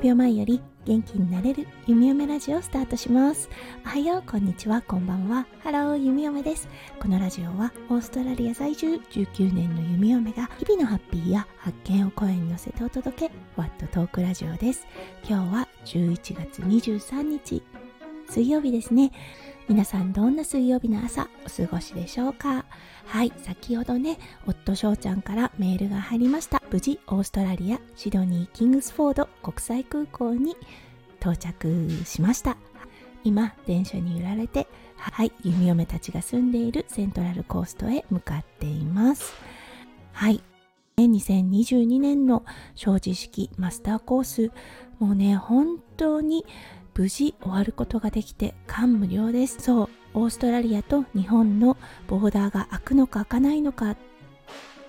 秒前より元気になれる弓嫁ラジオスタートします。おはようこんにちは。こんばんは。ハロー弓嫁です。このラジオはオーストラリア在住19年の弓嫁が日々のハッピーや発見を声に乗せてお届けワットトークラジオです。今日は11月23日水曜日ですね。皆さんどんな水曜日の朝お過ごしでしょうか？はい先ほどね夫翔ちゃんからメールが入りました。無事オーストラリアシドニーキングスフォード国際空港に到着しました。今電車に揺られてはい弓嫁たちが住んでいるセントラルコーストへ向かっています。はい。2022年の正直式マスターコース。もうね本当に無事終わることができて感無量です。そうオーストラリアと日本のボーダーが開くのか開かないのかっ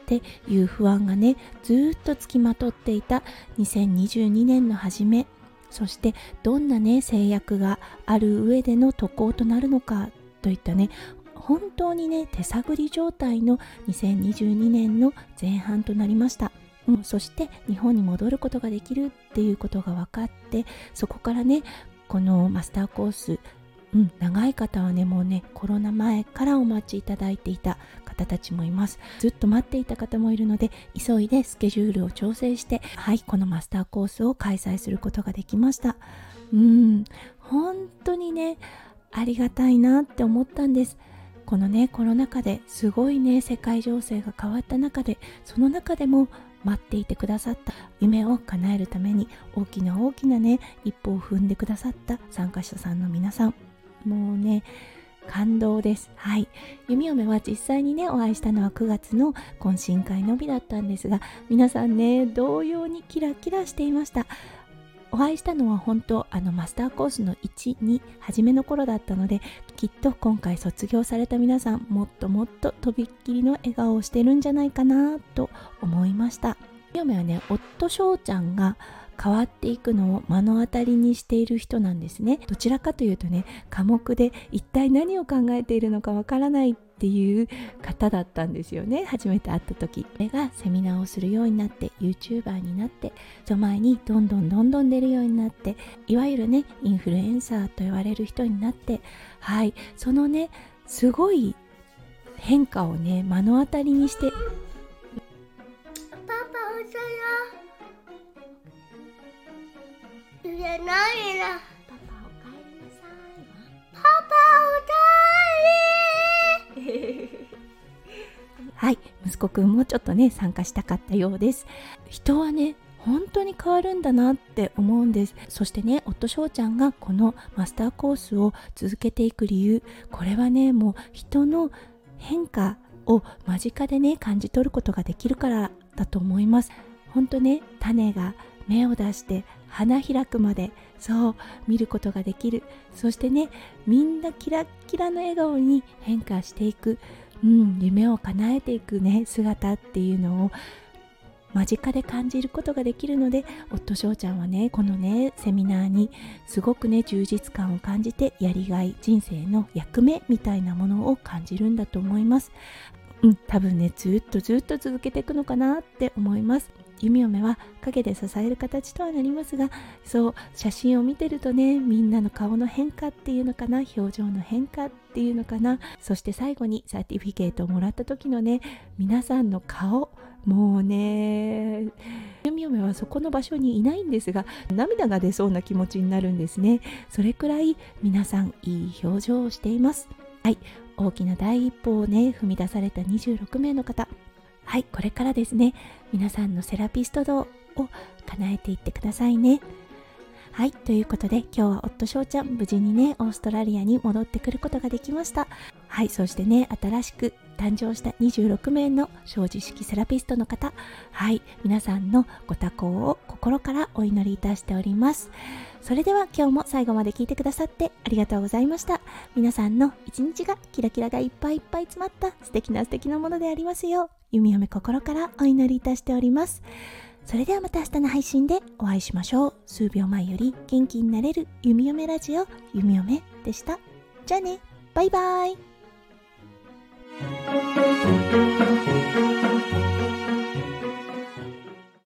ていう不安がねずっとつきまとっていた2022年の初めそしてどんなね制約がある上での渡航となるのかといったね本当にね手探り状態の2022年の前半となりました。うん、そして日本に戻ることができるっていうことが分かってそこからねこのマスターコース、うん、長い方はねもうねコロナ前からお待ちいただいていた方たちもいます。ずっと待っていた方もいるので急いでスケジュールを調整してはいこのマスターコースを開催することができました。うん本当にねありがたいなって思ったんです。このねコロナ禍ですごいね世界情勢が変わった中でその中でも待っていてくださった夢を叶えるために大きな大きなね一歩を踏んでくださった参加者さんの皆さんもうね感動です。はい。弓嫁は実際にね、お会いしたのは9月の懇親会のみだったんですが、皆さんね、同様にキラキラしていました。お会いしたのは本当あのマスターコースの1、2初めの頃だったのできっと今回卒業された皆さんもっともっととびっきりの笑顔をしてるんじゃないかなと思いました。嫁はね夫翔ちゃんが変わっていくのを目の当たりにしている人なんですね。どちらかというとね寡黙で一体何を考えているのかわからないっていう方だったんですよね。初めて会った時。これがセミナーをするようになって YouTuber になって人前にどんどんどんどん出るようになっていわゆるねインフルエンサーと言われる人になってはい。そのねすごい変化をね目の当たりにしてないなパパおかえりな。息子くんもちょっとね参加したかったようです。人はね本当に変わるんだなって思うんです。そしてね夫翔ちゃんがこのマスターコースを続けていく理由。これはねもう人の変化を間近でね感じ取ることができるからだと思います。本当ね種が芽を出して花開くまでそう見ることができる。そしてねみんなキラッキラの笑顔に変化していく、うん、夢を叶えていくね姿っていうのを間近で感じることができるので夫翔ちゃんはねこのねセミナーにすごくね充実感を感じてやりがい人生の役目みたいなものを感じるんだと思います。うん多分ねずっとずっと続けていくのかなって思います。弓嫁は影で支える形とはなりますがそう写真を見てるとねみんなの顔の変化っていうのかな表情の変化っていうのかなそして最後にサーティフィケートをもらった時のね皆さんの顔もうね弓嫁はそこの場所にいないんですが涙が出そうな気持ちになるんですね。それくらい皆さんいい表情をしています。はい大きな第一歩をね踏み出された26名の方。はいこれからですね皆さんのセラピスト像を叶えていってくださいね。はいということで今日は夫翔ちゃん無事にねオーストラリアに戻ってくることができました。はいそしてね新しく誕生した26名の正直式セラピストの方。はい皆さんのご多幸を心からお祈りいたしております。それでは今日も最後まで聞いてくださってありがとうございました。皆さんの一日がキラキラがいっぱいいっぱい詰まった素敵な素敵なものでありますよう弓嫁心からお祈りいたしております。それではまた明日の配信でお会いしましょう。数秒前より元気になれる弓嫁ラジオ弓嫁でした。じゃあね。バイバイ。